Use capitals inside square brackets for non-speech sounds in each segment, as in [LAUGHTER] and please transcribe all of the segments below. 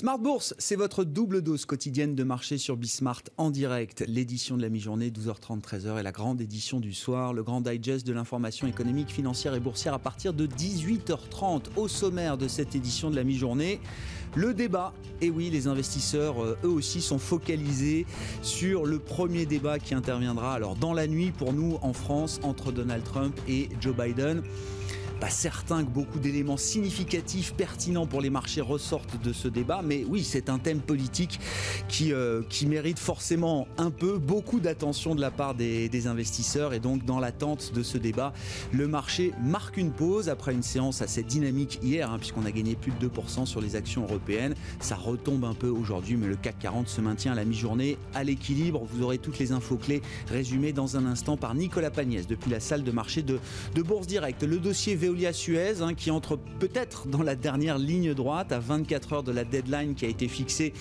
Smart Bourse, c'est votre double dose quotidienne de marché sur Bismart en direct. L'édition de la mi-journée, 12h30, 13h, et la grande édition du soir, le grand digest de l'information économique, financière et boursière à partir de 18h30. Au sommaire de cette édition de la mi-journée, le débat. Et oui, les investisseurs, euh, eux aussi, sont focalisés sur le premier débat qui interviendra alors dans la nuit pour nous en France entre Donald Trump et Joe Biden pas certain que beaucoup d'éléments significatifs, pertinents pour les marchés ressortent de ce débat, mais oui, c'est un thème politique qui, euh, qui mérite forcément un peu, beaucoup d'attention de la part des, investisseurs. Et donc, dans l'attente de ce débat, le marché marque une pause après une séance assez dynamique hier, hein, puisqu'on a gagné plus de 2% sur les actions européennes. Ça retombe un peu aujourd'hui, mais le CAC 40 se maintient à la mi-journée à l'équilibre. Vous aurez toutes les infos clés résumées dans un instant par Nicolas Pagnès depuis la salle de marché de, de Bourse Direct. Le dossier Veolia Suez hein, qui entre peut-être dans la dernière ligne droite à 24 heures de la deadline qui a été fixée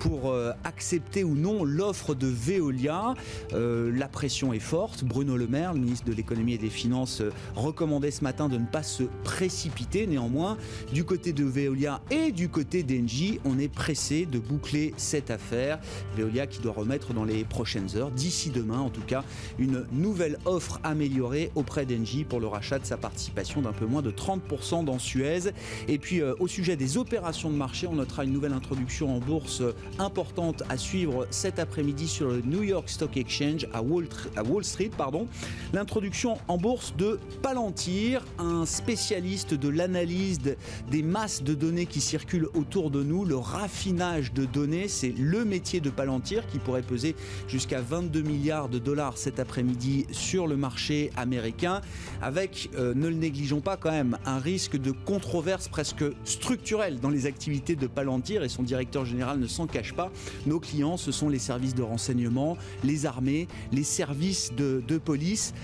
pour euh, accepter ou non l'offre de Veolia. Euh, la pression est forte. Bruno Le Maire, le ministre de l'économie et des finances, euh, recommandait ce matin de ne pas se précipiter. Néanmoins, du côté de Veolia et du côté d'Engie, on est pressé de boucler cette affaire. Veolia qui doit remettre dans les prochaines heures, d'ici demain en tout cas, une nouvelle offre améliorée auprès d'Engie pour le rachat de sa participation d'un peu moins de 30% dans Suez. Et puis euh, au sujet des opérations de marché, on notera une nouvelle introduction en bourse euh, importante à suivre cet après-midi sur le New York Stock Exchange à Wall, à Wall Street. Pardon. L'introduction en bourse de Palantir, un spécialiste de l'analyse des masses de données qui circulent autour de nous. Le raffinage de données, c'est le métier de Palantir qui pourrait peser jusqu'à 22 milliards de dollars cet après-midi sur le marché américain. Avec, euh, ne le négligeons pas, quand même un risque de controverse presque structurelle dans les activités de Palantir et son directeur général ne s'en cache pas. Nos clients, ce sont les services de renseignement, les armées, les services de, police.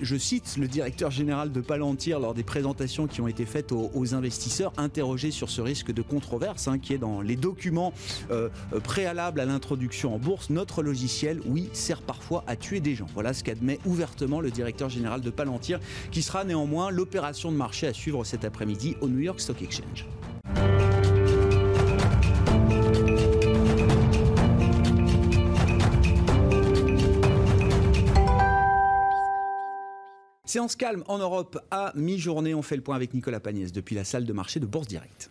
Je cite le directeur général de Palantir lors des présentations qui ont été faites aux, investisseurs interrogés sur ce risque de controverse hein, qui est dans les documents euh, préalables à l'introduction en bourse. Notre logiciel, oui, sert parfois à tuer des gens. Voilà ce qu'admet ouvertement le directeur général de Palantir, qui sera néanmoins de marché à suivre cet après-midi au New York Stock Exchange. Séance calme en Europe à mi-journée. On fait le point avec Nicolas Pagnès depuis la salle de marché de Bourse Direct.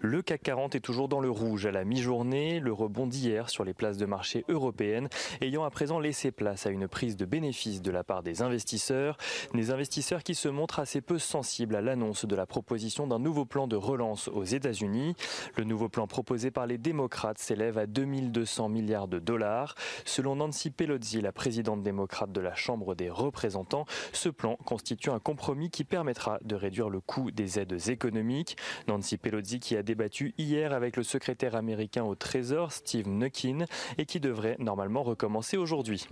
Le CAC 40 est toujours dans le rouge à la mi-journée, le rebond d'hier sur les places de marché européennes ayant à présent laissé place à une prise de bénéfices de la part des investisseurs, des investisseurs qui se montrent assez peu sensibles à l'annonce de la proposition d'un nouveau plan de relance aux États-Unis. Le nouveau plan proposé par les démocrates s'élève à 2200 milliards de dollars. Selon Nancy Pelosi, la présidente démocrate de la Chambre des représentants, ce plan constitue un compromis qui permettra de réduire le coût des aides économiques. Nancy Pelosi qui a débattu hier avec le secrétaire américain au Trésor, Steve Nuckin, et qui devrait normalement recommencer aujourd'hui.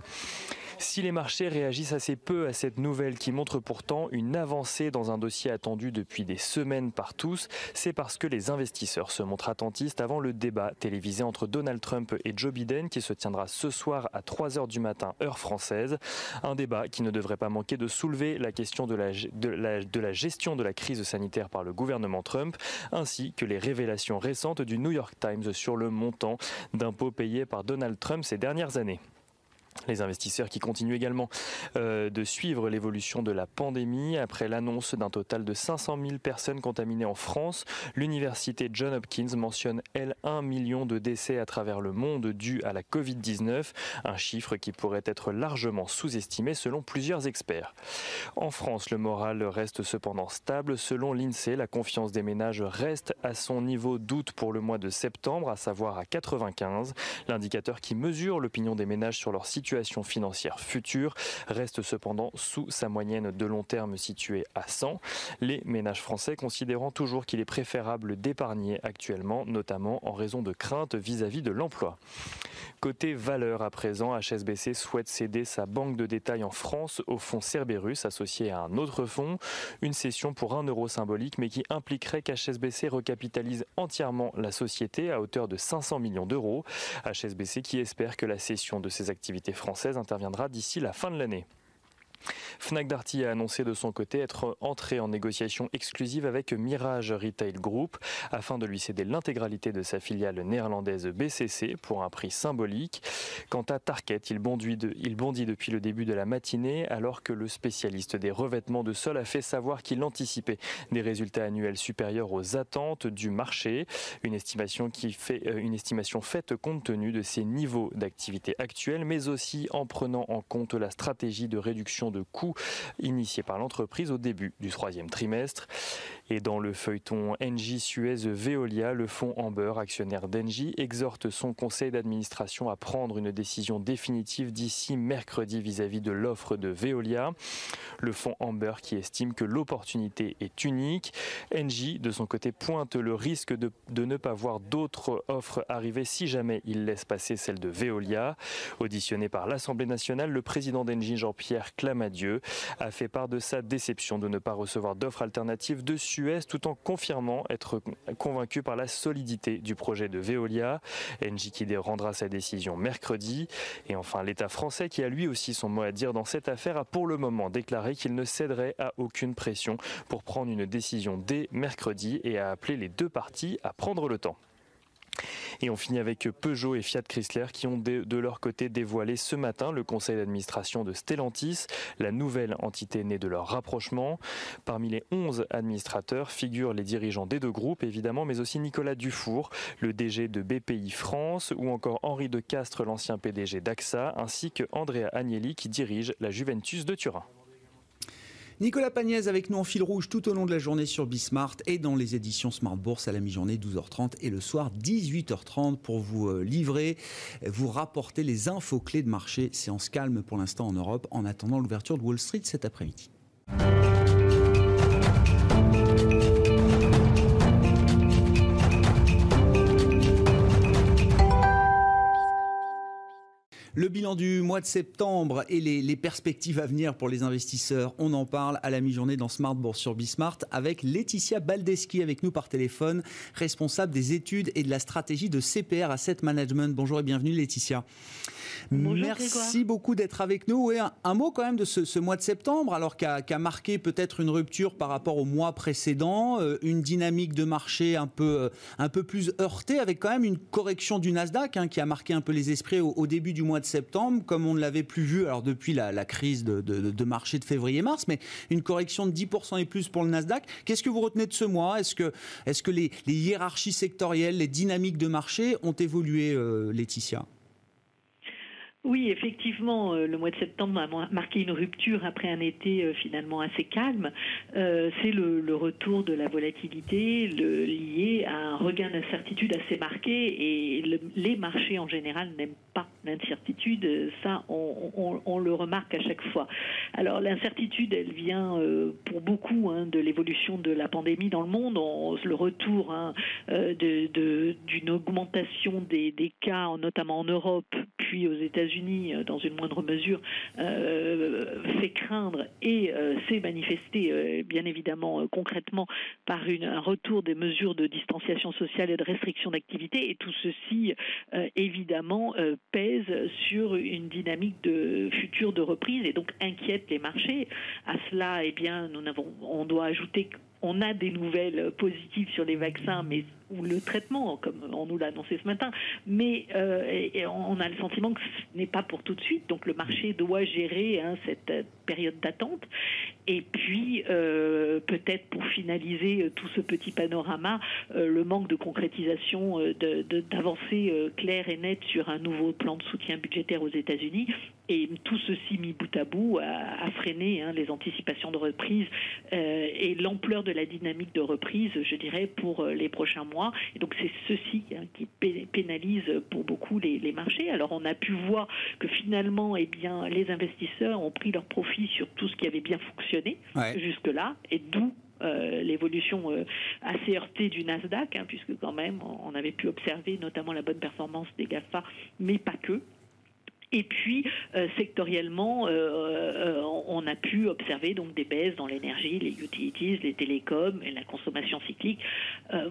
Si les marchés réagissent assez peu à cette nouvelle qui montre pourtant une avancée dans un dossier attendu depuis des semaines par tous, c'est parce que les investisseurs se montrent attentistes avant le débat télévisé entre Donald Trump et Joe Biden qui se tiendra ce soir à 3h du matin heure française. Un débat qui ne devrait pas manquer de soulever la question de la, de la, de la gestion de la crise sanitaire par le gouvernement Trump ainsi que les révélations récentes du New York Times sur le montant d'impôts payés par Donald Trump ces dernières années. Les investisseurs qui continuent également euh, de suivre l'évolution de la pandémie après l'annonce d'un total de 500 000 personnes contaminées en France. L'université John Hopkins mentionne, elle, un million de décès à travers le monde dus à la Covid-19, un chiffre qui pourrait être largement sous-estimé selon plusieurs experts. En France, le moral reste cependant stable. Selon l'INSEE, la confiance des ménages reste à son niveau d'août pour le mois de septembre, à savoir à 95. L'indicateur qui mesure l'opinion des ménages sur leur site financière future reste cependant sous sa moyenne de long terme située à 100. Les ménages français considérant toujours qu'il est préférable d'épargner actuellement, notamment en raison de craintes vis-à-vis de l'emploi. Côté valeur à présent, HSBC souhaite céder sa banque de détail en France au fonds Cerberus associé à un autre fonds. Une cession pour un euro symbolique mais qui impliquerait qu'HSBC recapitalise entièrement la société à hauteur de 500 millions d'euros. HSBC qui espère que la cession de ses activités française interviendra d'ici la fin de l'année. Fnac Darty a annoncé de son côté être entré en négociation exclusive avec Mirage Retail Group afin de lui céder l'intégralité de sa filiale néerlandaise BCC pour un prix symbolique. Quant à Target, il bondit, depuis le début de la matinée alors que le spécialiste des revêtements de sol a fait savoir qu'il anticipait des résultats annuels supérieurs aux attentes du marché. Une estimation, qui fait, euh, faite compte tenu de ses niveaux d'activité actuels, mais aussi en prenant en compte la stratégie de réduction de coûts initiée par l'entreprise au début du troisième trimestre. Et dans le feuilleton Engie Suez Veolia, le fonds Amber, actionnaire d'Engie, exhorte son conseil d'administration à prendre une décision définitive d'ici mercredi vis-à-vis de l'offre de Veolia. Le fonds Amber qui estime que l'opportunité est unique. Engie, de son côté, pointe le risque de, ne pas voir d'autres offres arriver si jamais il laisse passer celle de Veolia. Auditionné par l'Assemblée nationale, le président d'Engie, Jean-Pierre Clamadieu, a fait part de sa déception de ne pas recevoir d'offres alternatives de Tout en confirmant être convaincu par la solidité du projet de Veolia. Engie qui rendra sa décision mercredi. Et enfin, l'État français qui a lui aussi son mot à dire dans cette affaire a pour le moment déclaré qu'il ne céderait à aucune pression pour prendre une décision dès mercredi et a appelé les deux parties à prendre le temps. Et on finit avec Peugeot et Fiat Chrysler qui ont de leur côté dévoilé ce matin le conseil d'administration de Stellantis, la nouvelle entité née de leur rapprochement. Parmi les 11 administrateurs figurent les dirigeants des deux groupes évidemment, mais aussi Nicolas Dufour, le DG de BPI France, ou encore Henri de Castres, l'ancien PDG d'AXA, ainsi que Andrea Agnelli qui dirige la Juventus de Turin. Nicolas Pagnès avec nous en fil rouge tout au long de la journée sur Bismart et dans les éditions Smart Bourse à la mi-journée 12h30 et le soir 18h30 pour vous euh, livrer, vous rapporter les infos clés de marché. Séance calme pour l'instant en Europe en attendant l'ouverture de Wall Street cet après-midi. Le bilan du mois de septembre et les, perspectives à venir pour les investisseurs, on en parle à la mi-journée dans Smart Bourse sur Bismart avec Laetitia Baldeschi avec nous par téléphone, responsable des études et de la stratégie de CPR Asset Management. Bonjour et bienvenue Laetitia. Merci beaucoup d'être avec nous. Et un, mot quand même de ce, mois de septembre, alors qu'a a marqué peut-être une rupture par rapport au mois précédent, euh, une dynamique de marché un peu, euh, un peu plus heurtée, avec quand même une correction du Nasdaq hein, qui a marqué un peu les esprits au, début du mois de septembre, comme on ne l'avait plus vu alors depuis la, crise de, marché de février-mars, mais une correction de 10% et plus pour le Nasdaq. Qu'est-ce que vous retenez de ce mois? Est-ce que, est -ce que les, hiérarchies sectorielles, les dynamiques de marché ont évolué, euh, Laetitia? Oui, effectivement, euh, le mois de septembre a marqué une rupture après un été euh, finalement assez calme. Euh, c'est le, retour de la volatilité lié à un regain d'incertitude assez marqué et les marchés en général n'aiment pas l'incertitude. Ça, on, le remarque à chaque fois. Alors l'incertitude, elle vient pour beaucoup hein, de l'évolution de la pandémie dans le monde, le retour hein, d'une augmentation des, des cas, notamment en Europe, aux États-Unis euh, dans une moindre mesure, euh, fait craindre et euh, s'est manifesté bien évidemment concrètement par un retour des mesures de distanciation sociale et de restriction d'activité. Et tout ceci, évidemment, pèse sur une dynamique de future de reprise et donc inquiète les marchés. À cela, eh bien, nous on doit ajouter on a des nouvelles positives sur les vaccins, mais ou le traitement, comme on nous l'a annoncé ce matin, mais euh, on a le sentiment que ce n'est pas pour tout de suite. Donc le marché doit gérer hein, cette période d'attente. Et puis, euh, peut-être pour finaliser euh, tout ce petit panorama, le manque de concrétisation d'avancées claires et nettes sur un nouveau plan de soutien budgétaire aux États-Unis. Et tout ceci mis bout à bout a, freiné hein, les anticipations de reprise et l'ampleur de la dynamique de reprise, je dirais, pour les prochains mois et donc c'est ceci hein, qui pénalise pour beaucoup les, marchés. Alors on a pu voir que finalement, eh bien, les investisseurs ont pris leur profit sur tout ce qui avait bien fonctionné jusque-là, et d'où euh, l'évolution euh, assez heurtée du Nasdaq, hein, puisque quand même on avait pu observer notamment la bonne performance des GAFA, mais pas que. Et puis, euh, sectoriellement, euh, euh, on a pu observer donc des baisses dans l'énergie, les utilities, les télécoms et la consommation cyclique.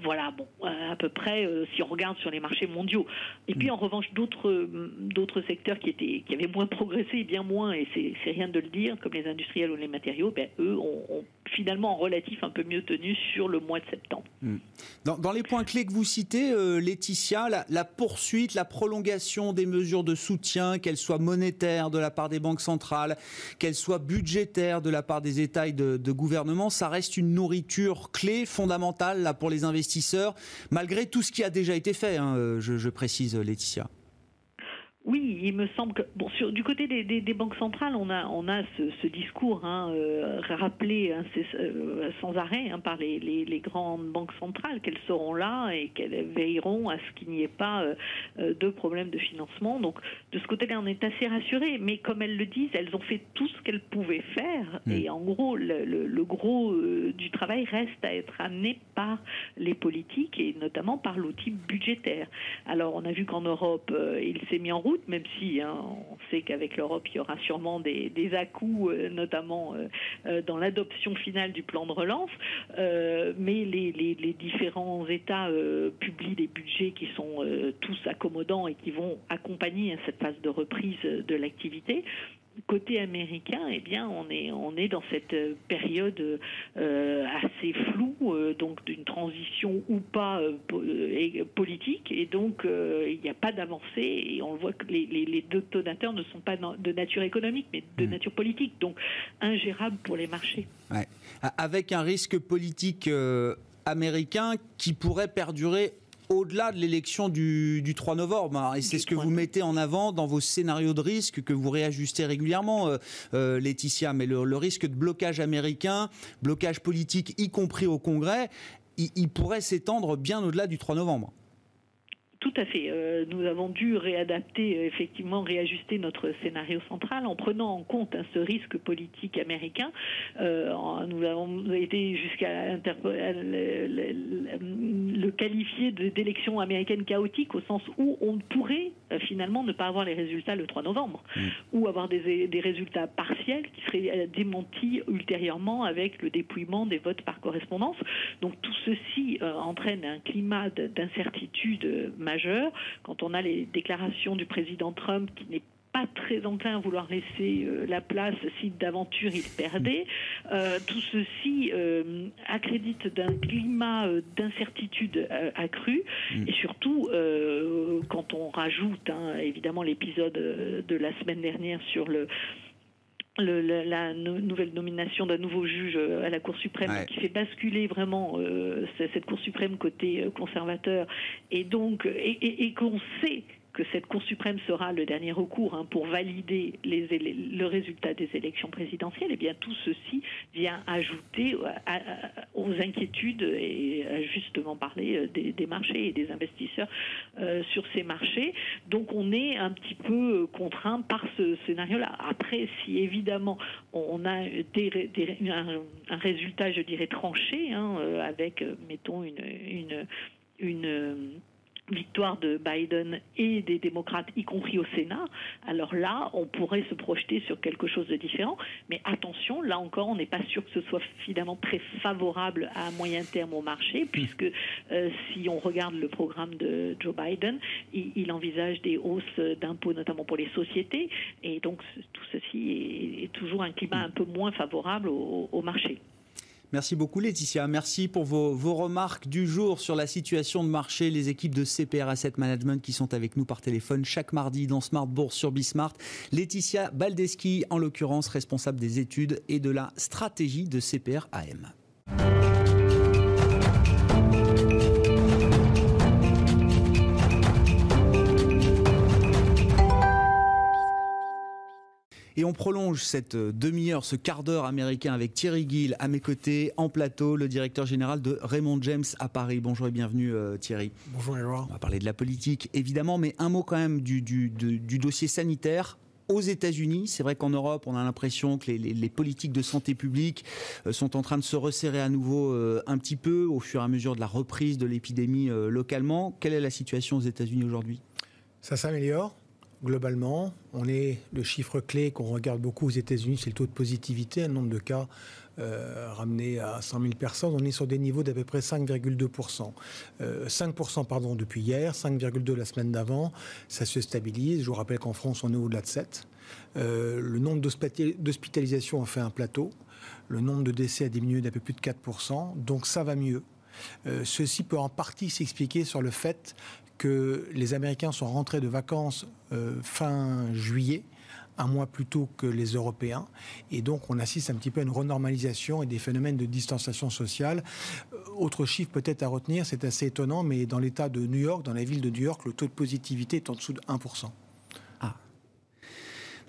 voilà, bon, à peu près si on regarde sur les marchés mondiaux. Et puis en revanche, d'autres d'autres secteurs qui étaient qui avaient moins [LAUGHS] progressé, bien moins, et c'est rien de le dire, comme les industriels ou les matériaux, ben, eux ont, finalement en relatif un peu mieux tenu sur le mois de septembre. Hmm. Dans, les points clés que vous citez, Laetitia, la, poursuite, la prolongation des mesures de soutien, qu'elles soient monétaires de la part des banques centrales, qu'elles soient budgétaires de la part des États et de, gouvernements, ça reste une nourriture clé, fondamentale là, pour les investisseurs, malgré tout ce qui a déjà été fait, hein, je, je précise Laetitia. Oui, il me semble que bon, sur, du côté des, des, des, banques centrales, on a, on a ce, ce discours hein, euh, rappelé hein, euh, sans arrêt hein, par les, les, les, grandes banques centrales qu'elles seront là et qu'elles veilleront à ce qu'il n'y ait pas euh, de problème de financement. Donc de ce côté-là, on est assez rassuré. Mais comme elles le disent, elles ont fait tout ce qu'elles pouvaient faire. Mm. Et en gros, le, le, le gros du travail reste à être amené par les politiques et notamment par l'outil budgétaire. Alors on a vu qu'en Europe, il s'est mis en route même si hein, on sait qu'avec l'Europe, il y aura sûrement des, des à-coups, euh, notamment euh, euh, dans l'adoption finale du plan de relance. mais les, les, différents États publient des budgets qui sont tous accommodants et qui vont accompagner cette phase de reprise de l'activité côté américain, eh bien, on est on est dans cette période euh, assez floue, euh, donc d'une transition ou pas euh, politique, et donc il n'y a pas d'avancée. Et on voit que les, les, deux donateurs ne sont pas de nature économique, mais de hmm. nature politique, donc ingérable pour les marchés. Avec un risque politique américain qui pourrait perdurer au-delà de l'élection du, 3 novembre. Hein, et c'est ce que vous mettez en avant dans vos scénarios de risque que vous réajustez régulièrement, euh, euh, Laetitia. Mais le, risque de blocage américain, blocage politique, y compris au Congrès, il pourrait s'étendre bien au-delà du 3 novembre. Tout à fait. Euh, nous avons dû réadapter, euh, effectivement, réajuster notre scénario central en prenant en compte hein, ce risque politique américain. Euh, nous avons été jusqu'à le, qualifier d'élection américaine chaotique au sens où on pourrait finalement ne pas avoir les résultats le 3 novembre mm. ou avoir des, des, résultats partiels qui seraient démentis ultérieurement avec le dépouillement des votes par correspondance. Donc tout ceci entraîne un climat d'incertitude quand on a les déclarations du président Trump qui n'est pas très enclin à vouloir laisser euh, la place si d'aventure il perdait. Euh, tout ceci euh, accrédite d'un climat d'incertitude accru mm. et surtout quand on rajoute hein, évidemment l'épisode de la semaine dernière sur le le, la, nouvelle nomination d'un nouveau juge euh, à la Cour suprême qui fait basculer vraiment euh, cette Cour suprême côté euh, conservateur. Et donc et, et qu'on sait que cette Cour suprême sera le dernier recours hein, pour valider le résultat des élections présidentielles, et eh bien tout ceci vient ajouter aux inquiétudes et à justement parler euh, des, marchés et des investisseurs euh, sur ces marchés. Donc on est un petit peu contraint par ce scénario-là. Après, si évidemment on a un, résultat, je dirais, tranché, hein, euh, avec, mettons, une victoire de Biden et des démocrates, y compris au Sénat, alors là, on pourrait se projeter sur quelque chose de différent. Mais attention, là encore, on n'est pas sûr que ce soit finalement très favorable à moyen terme au marché, puisque euh, si on regarde le programme de Joe Biden, il, envisage des hausses d'impôts, notamment pour les sociétés, et donc tout ceci est, toujours un climat un peu moins favorable au marché. Merci beaucoup Laetitia. Merci pour vos, remarques du jour sur la situation de marché. Les équipes de CPR Asset Management qui sont avec nous par téléphone chaque mardi dans Smart Bourse sur Bismart. Laetitia Baldeschi, en l'occurrence responsable des études et de la stratégie de CPR AM. Et on prolonge cette euh, demi-heure, ce quart d'heure américain avec Thierry Gill à mes côtés, en plateau, le directeur général de Raymond James à Paris. Bonjour et bienvenue euh, Thierry. Bonjour Edouard. On va parler de la politique évidemment, mais un mot quand même du, du, dossier sanitaire aux États-Unis. C'est vrai qu'en Europe, on a l'impression que les, politiques de santé publique euh, sont en train de se resserrer à nouveau un petit peu au fur et à mesure de la reprise de l'épidémie localement. Quelle est la situation aux États-Unis aujourd'hui? Ça s'améliore globalement. On est le chiffre clé qu'on regarde beaucoup aux États-Unis, c'est le taux de positivité, un nombre de cas euh, ramené à 100 000 personnes. On est sur des niveaux d'à peu près 5,2%. 5% pardon depuis hier, 5,2 la semaine d'avant. Ça se stabilise. Je vous rappelle qu'en France, on est au-delà de 7. Euh, le nombre d'hospitalisations a fait un plateau. Le nombre de décès a diminué d'à peu plus de 4%. Donc ça va mieux. Euh, ceci peut en partie s'expliquer sur le fait que les Américains sont rentrés de vacances euh, fin juillet un mois plus tôt que les Européens. Et donc, on assiste un petit peu à une renormalisation et des phénomènes de distanciation sociale. Euh, autre chiffre peut-être à retenir, c'est assez étonnant, mais dans l'État de New York, dans la ville de New York, le taux de positivité est en dessous de 1%. Ah.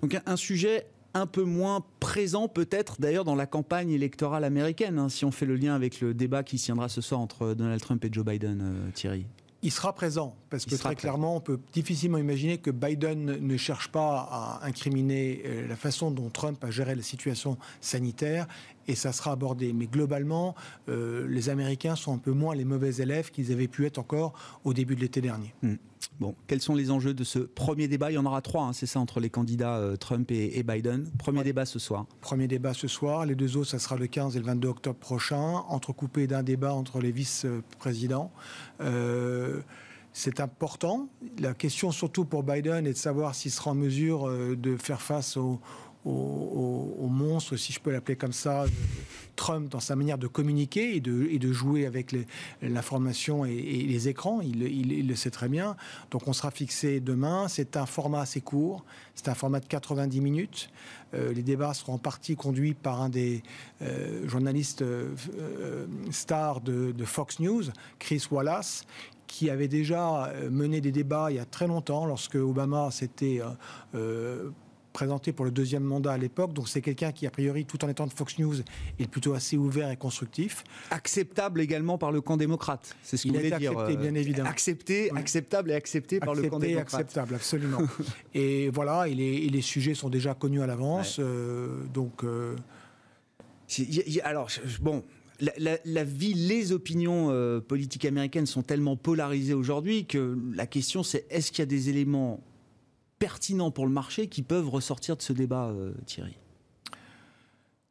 Donc, un sujet un peu moins présent peut-être d'ailleurs dans la campagne électorale américaine, hein, si on fait le lien avec le débat qui se tiendra ce soir entre Donald Trump et Joe Biden, euh, Thierry il sera présent, parce que très clairement, on peut difficilement imaginer que Biden ne cherche pas à incriminer euh, la façon dont Trump a géré la situation sanitaire, et ça sera abordé. Mais globalement, euh, les Américains sont un peu moins les mauvais élèves qu'ils avaient pu être encore au début de l'été dernier. Hmm. Bon, quels sont les enjeux de ce premier débat? Il y en aura trois, hein, c'est ça, entre les candidats euh, Trump et, Biden. Premier débat ce soir. Premier débat ce soir. Les deux autres, ça sera le 15 et le 22 octobre prochain, entrecoupé d'un débat entre les vice-présidents. Euh, c'est important. La question surtout pour Biden est de savoir s'il sera en mesure euh, de faire face aux, au, monstre, si je peux l'appeler comme ça, Trump dans sa manière de communiquer et de, jouer avec l'information et, les écrans. Il, le sait très bien. Donc on sera fixé demain. C'est un format assez court. C'est un format de 90 minutes. Euh, les débats seront en partie conduits par un des euh, journalistes euh, stars de, Fox News, Chris Wallace, qui avait déjà mené des débats il y a très longtemps, lorsque Obama s'était présenté pour le deuxième mandat à l'époque. Donc c'est quelqu'un qui, a priori, tout en étant de Fox News, est plutôt assez ouvert et constructif. Acceptable également par le camp démocrate. C'est ce qu'il voulait dire. Accepté, bien euh, évidemment. Accepté, acceptable et accepté par le camp démocrate. acceptable, absolument. [LAUGHS] et voilà, et les, sujets sont déjà connus à l'avance. Euh, donc. Euh, alors, bon, la, vie, les opinions politiques américaines sont tellement polarisées aujourd'hui que la question c'est est-ce qu'il y a des éléments pertinents pour le marché qui peuvent ressortir de ce débat, euh, Thierry?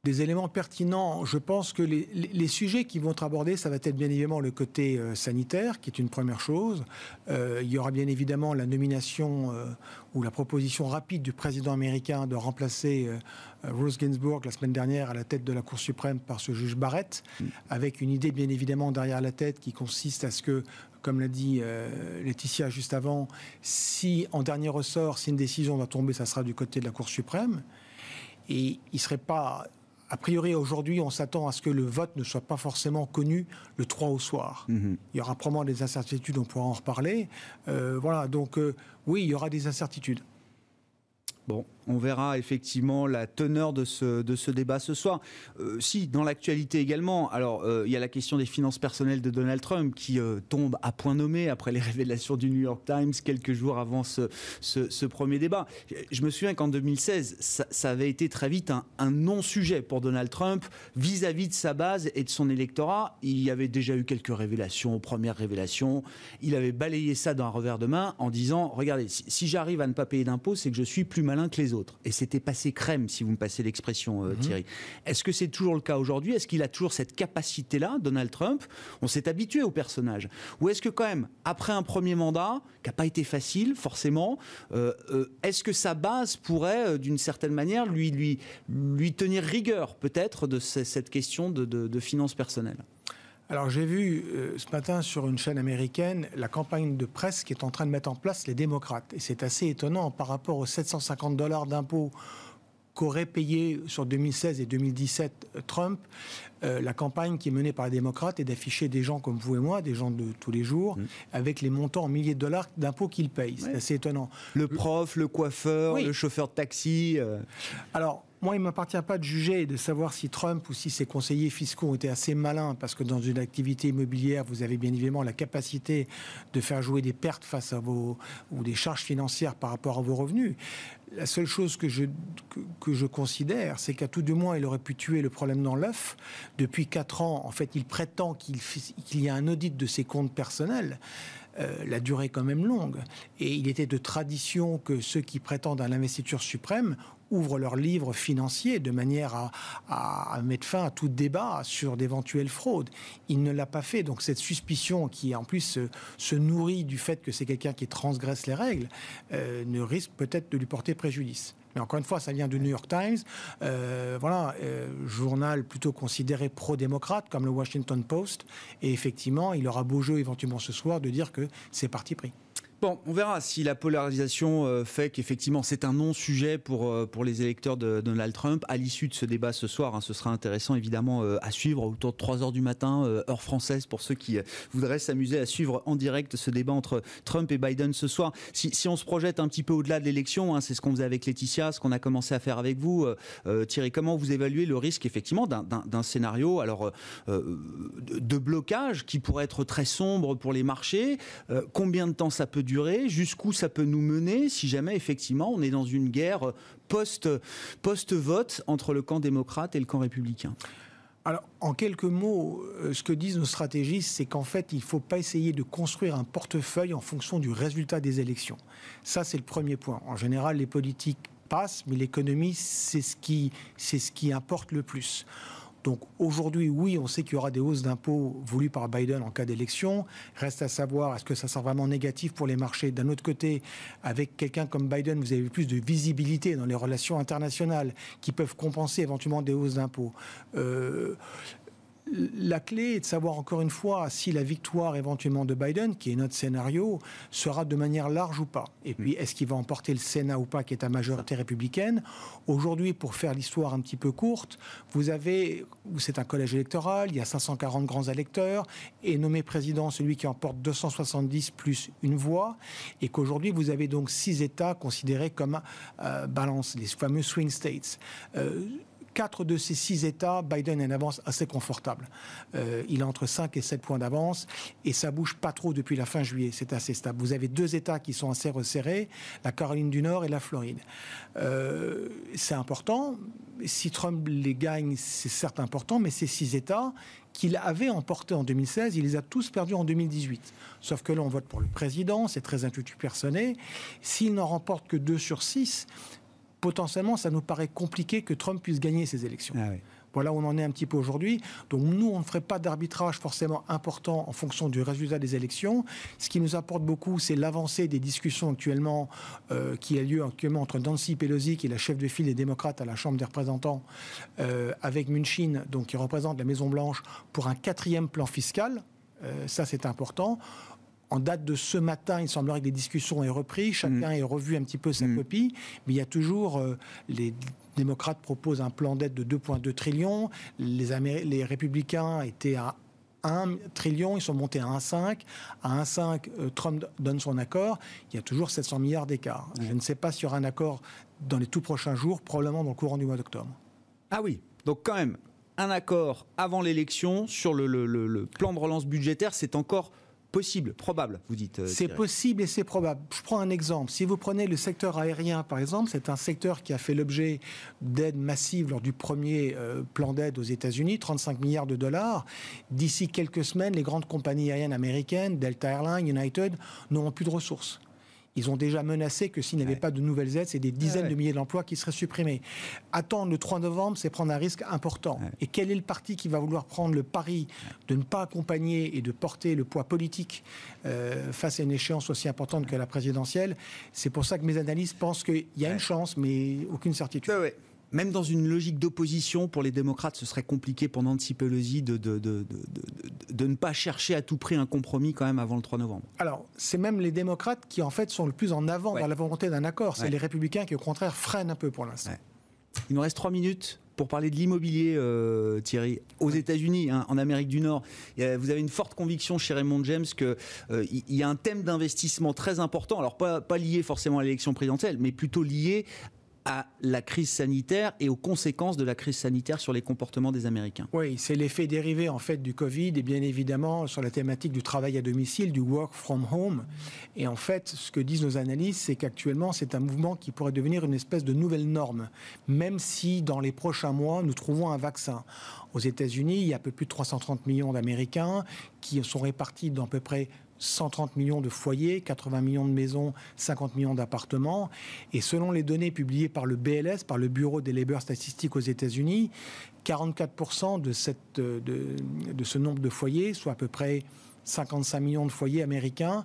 Des éléments pertinents. Je pense que les, sujets qui vont être abordés, ça va être bien évidemment le côté euh, sanitaire, qui est une première chose. Euh, il y aura bien évidemment la nomination ou la proposition rapide du président américain de remplacer Rose Ginsburg la semaine dernière à la tête de la Cour suprême par ce juge Barrett, mm. avec une idée bien évidemment derrière la tête qui consiste à ce que comme l'a dit euh, Laetitia juste avant, si en dernier ressort, si une décision va tomber, ça sera du côté de la Cour suprême. Et il ne serait pas a priori, aujourd'hui, on s'attend à ce que le vote ne soit pas forcément connu le 3 au soir. Mhm. Il y aura probablement des incertitudes, on pourra en reparler. Euh, voilà, donc euh, oui, il y aura des incertitudes. Bon, on verra effectivement la teneur de ce, de ce débat ce soir. Euh, si, dans l'actualité également, alors euh, il y a la question des finances personnelles de Donald Trump qui euh, tombe à point nommé après les [LAUGHS] révélations du New York Times quelques jours avant ce, ce, premier débat. Je me souviens qu'en 2016, ça, avait été très vite un, non-sujet pour Donald Trump vis-à-vis de sa base et de son électorat. Il y avait déjà eu quelques révélations, premières révélations. Il avait balayé ça d'un revers de main en disant, regardez, si, si j'arrive à ne pas payer d'impôts, c'est que je suis plus malin que les autres. Et c'était passé crème, si vous me passez l'expression, euh, mhm. Thierry. Est-ce que c'est toujours le cas aujourd'hui? Est-ce qu'il a toujours cette capacité-là, Donald Trump? On s'est habitué au personnage. Ou est-ce que quand même, après un premier mandat, qui n'a pas été facile, forcément, euh, euh, est-ce que sa base pourrait, d'une certaine manière, lui, lui, lui tenir rigueur, peut-être, de cette question de, de finances personnelles? Alors j'ai vu euh, ce matin sur une chaîne américaine la campagne de presse qui est en train de mettre en place les démocrates. Et c'est assez étonnant par rapport aux 750 dollars d'impôts qu'aurait payé sur 2016 et 2017 euh, Trump. Euh, la campagne qui est menée par les démocrates est d'afficher des gens comme vous et moi, des gens de tous les jours, mmh. avec les montants en milliers de dollars d'impôts qu'ils payent. C'est assez étonnant. Le prof, le coiffeur, le chauffeur de taxi. Alors, moi, il ne m'appartient pas de juger et de savoir si Trump ou si ses conseillers fiscaux ont été assez malins, parce que dans une activité immobilière, vous avez bien évidemment la capacité de faire jouer des pertes face à vos ou des charges financières par rapport à vos revenus. La seule chose que je, que, je considère, c'est qu'à tout du moins, il aurait pu tuer le problème dans l'œuf. Depuis quatre ans, en fait, il prétend qu'il y a un audit de ses comptes personnels. la durée est quand même longue. Et il était de tradition que ceux qui prétendent à l'investiture suprême ouvrent leurs livres financiers de manière à, mettre fin à tout débat sur d'éventuelles fraudes. Il ne l'a pas fait. Donc cette suspicion qui en plus se, nourrit du fait que c'est quelqu'un qui transgresse les règles euh, ne risque peut-être de lui porter préjudice. Mais encore une fois, ça vient du New York Times, euh, voilà, euh, journal plutôt considéré pro-démocrate comme le Washington Post. Et effectivement, il aura beau jeu éventuellement ce soir de dire que c'est parti pris. Bon, on verra si la polarisation euh, fait qu'effectivement c'est un non-sujet pour, euh, pour les électeurs de Donald Trump. À l'issue de ce débat ce soir, hein, ce sera intéressant évidemment euh, à suivre autour de 3 heures du matin, heure française, pour ceux qui voudraient s'amuser à suivre en direct ce débat entre Trump et Biden ce soir. Si, si on se projette un petit peu au-delà de l'élection, hein, c'est ce qu'on faisait avec Laetitia, ce qu'on a commencé à faire avec vous. Thierry, comment vous évaluez le risque effectivement d'un scénario alors, de blocage qui pourrait être très sombre pour les marchés? Combien de temps ça peut durer, jusqu'où ça peut nous mener si jamais effectivement on est dans une guerre post-vote entre le camp démocrate et le camp républicain alors, en quelques mots, euh, ce que disent nos stratégistes, c'est qu'en fait, il ne faut pas essayer de construire un portefeuille en fonction du résultat des élections. Ça, c'est le premier point. En général, les politiques passent, mais l'économie, c'est ce qui, ce qui importe le plus. Donc aujourd'hui, oui, on sait qu'il y aura des hausses d'impôts voulues par Biden en cas d'élection. Reste à savoir, est-ce que ça sera vraiment négatif pour les marchés D'un autre côté, avec quelqu'un comme Biden, vous avez plus de visibilité dans les relations internationales qui peuvent compenser éventuellement des hausses d'impôts. Euh, la clé est de savoir encore une fois si la victoire éventuellement de Biden, qui est notre scénario, sera de manière large ou pas. Et puis, est-ce qu'il va emporter le Sénat ou pas, qui est à majorité républicaine? Aujourd'hui, pour faire l'histoire un petit peu courte, vous avez, c'est un collège électoral, il y a 540 grands électeurs, et nommé président celui qui emporte 270 plus une voix, et qu'aujourd'hui, vous avez donc six États considérés comme euh, balance, les fameux swing states. Euh, quatre de ces six États, Biden a une avance assez confortable. Euh, il a entre 5 et 7 points d'avance et ça bouge pas trop depuis la fin juillet. C'est assez stable. Vous avez deux États qui sont assez resserrés, la Caroline du Nord et la Floride. Euh, c'est important. Si Trump les gagne, c'est certes important, mais ces six États qu'il avait emportés en 2016, il les a tous perdus en 2018. Sauf que là, on vote pour le président, c'est très intuitif personné. S'il n'en remporte que deux sur six, potentiellement, ça nous paraît compliqué que Trump puisse gagner ces élections. Ah voilà où on en est un petit peu aujourd'hui. Donc nous, on ne ferait pas d'arbitrage forcément important en fonction du résultat des élections. Ce qui nous apporte beaucoup, c'est l'avancée des discussions actuellement euh, qui a lieu actuellement entre Nancy Pelosi, qui est la chef de file des démocrates à la Chambre des représentants, euh, avec Munchin, donc qui représente la Maison Blanche, pour un quatrième plan fiscal. Euh, ça, c'est important en date de ce matin, il semblerait que les discussions aient repris, chacun mm. ait revu un petit peu sa mm. copie, mais il y a toujours, euh, les démocrates proposent un plan d'aide de 2,2 trillions, les, les républicains étaient à 1 trillion, ils sont montés à 1,5. À 1,5, euh, Trump donne son accord. Il y a toujours 700 milliards d'écart. Je ne sais pas s'il y aura un accord dans les tout prochains jours, probablement dans le courant du mois d'octobre. Ah oui, donc quand même, un accord avant l'élection sur le plan de relance budgétaire, c'est encore possible, probable, vous dites. Euh, c'est possible et c'est probable. Je prends un exemple. Si vous prenez le secteur aérien, par exemple, c'est un secteur qui a fait l'objet d'aides massives lors du premier euh, plan d'aide aux États-Unis, 35 milliards de dollars. D'ici quelques semaines, les grandes compagnies aériennes américaines, Delta Airlines, United, n'auront plus de ressources. Ils ont déjà menacé que s'il n'y avait pas de nouvelles aides, c'est des dizaines de milliers d'emplois qui seraient supprimés. Attendre le 3 novembre, c'est prendre un risque important. Et quel est le parti qui va vouloir prendre le pari de ne pas accompagner et de porter le poids politique euh, face à une échéance aussi importante que la présidentielle? C'est pour ça que mes analystes pensent qu'il y a une chance, mais aucune certitude même dans une logique d'opposition, pour les démocrates, ce serait compliqué pour Nancy Pelosi de, de, de, de, ne pas chercher à tout prix un compromis quand même avant le 3 novembre. Alors, c'est même les démocrates qui, en fait, sont le plus en avant dans la volonté d'un accord. C'est les républicains qui, au contraire, freinent un peu pour l'instant. Il nous reste trois minutes pour parler de l'immobilier, euh, Thierry, aux États-Unis, hein, en Amérique du Nord. vous avez une forte conviction chez Raymond James qu'il euh, y a un thème d'investissement très important, alors pas, pas lié forcément à l'élection présidentielle, mais plutôt lié à la crise sanitaire et aux conséquences de la crise sanitaire sur les comportements des Américains. Oui, c'est l'effet dérivé en fait du Covid et bien évidemment sur la thématique du travail à domicile, du work from home. Et en fait, ce que disent nos analystes, c'est qu'actuellement c'est un mouvement qui pourrait devenir une espèce de nouvelle norme, même si dans les prochains mois nous trouvons un vaccin. Aux États-Unis, il y a un peu plus de 330 millions d'Américains qui sont répartis dans à peu près 130 millions de foyers, 80 millions de maisons, 50 millions d'appartements. Et selon les données publiées par le BLS, par le Bureau des Labour Statistiques aux États-Unis, 44% de, cette, de, de ce nombre de foyers, soit à peu près 55 millions de foyers américains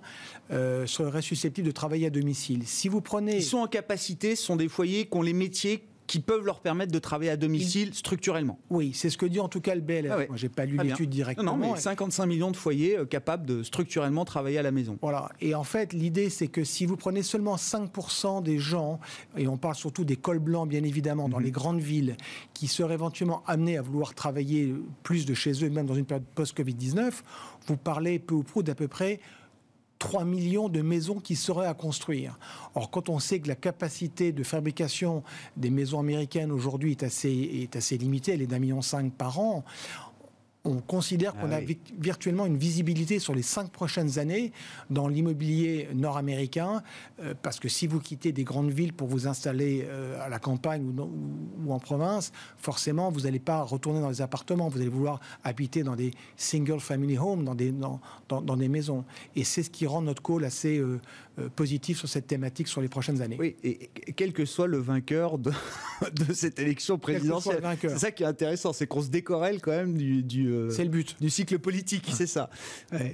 euh, seraient susceptibles de travailler à domicile. Si vous prenez... Ils sont en capacité, ce sont des foyers qui ont les métiers qui peuvent leur permettre de travailler à domicile structurellement. Oui, c'est ce que dit en tout cas le BLF. Ah Moi, j'ai pas lu l'étude directement. Non, mais 55 millions de foyers euh, capables de structurellement travailler à la maison. Voilà. Et en fait, l'idée, c'est que si vous prenez seulement 5% des gens, et on parle surtout des cols blancs, bien évidemment, dans mhm. les grandes villes, qui seraient éventuellement amenés à vouloir travailler plus de chez eux, même dans une période post-Covid-19, vous parlez peu ou prou d'à peu près 3 millions de maisons qui seraient à construire. Or, quand on sait que la capacité de fabrication des maisons américaines aujourd'hui est assez, est assez limitée, elle est d'un million cinq par an, on considère qu'on ah a virtuellement une visibilité sur les cinq prochaines années dans l'immobilier nord-américain, euh, parce que si vous quittez des grandes villes pour vous installer euh, à la campagne ou, en province, forcément, vous n'allez pas retourner dans les appartements, vous allez vouloir habiter dans des single-family homes, dans des, dans, dans, des maisons. Et c'est ce qui rend notre call assez euh, positif sur cette thématique sur les prochaines années. Oui, et quel que soit le vainqueur de, [LAUGHS] de cette élection présidentielle, c'est ça qui est intéressant, c'est qu'on se décorelle quand même du euh, c'est le but du cycle politique, c'est ça.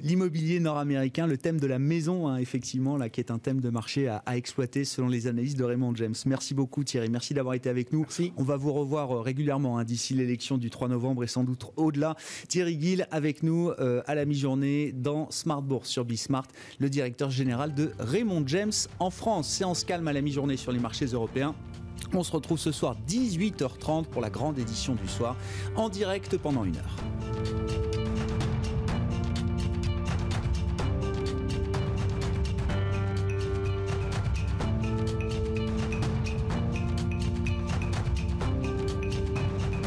L'immobilier nord-américain, le thème de la maison, hein, effectivement, là, qui est un thème de marché à, exploiter selon les analyses de Raymond James. Merci beaucoup Thierry, merci d'avoir été avec nous. On va vous revoir euh, régulièrement hein, d'ici l'élection du 3 novembre et sans doute au-delà. Thierry Gill avec nous euh, à la mi-journée dans Smart Bourse sur Bismart, le directeur général de Raymond James en France. Séance calme à la mi-journée sur les marchés européens. On se retrouve ce soir 18h30 pour la grande édition du soir en direct pendant une heure.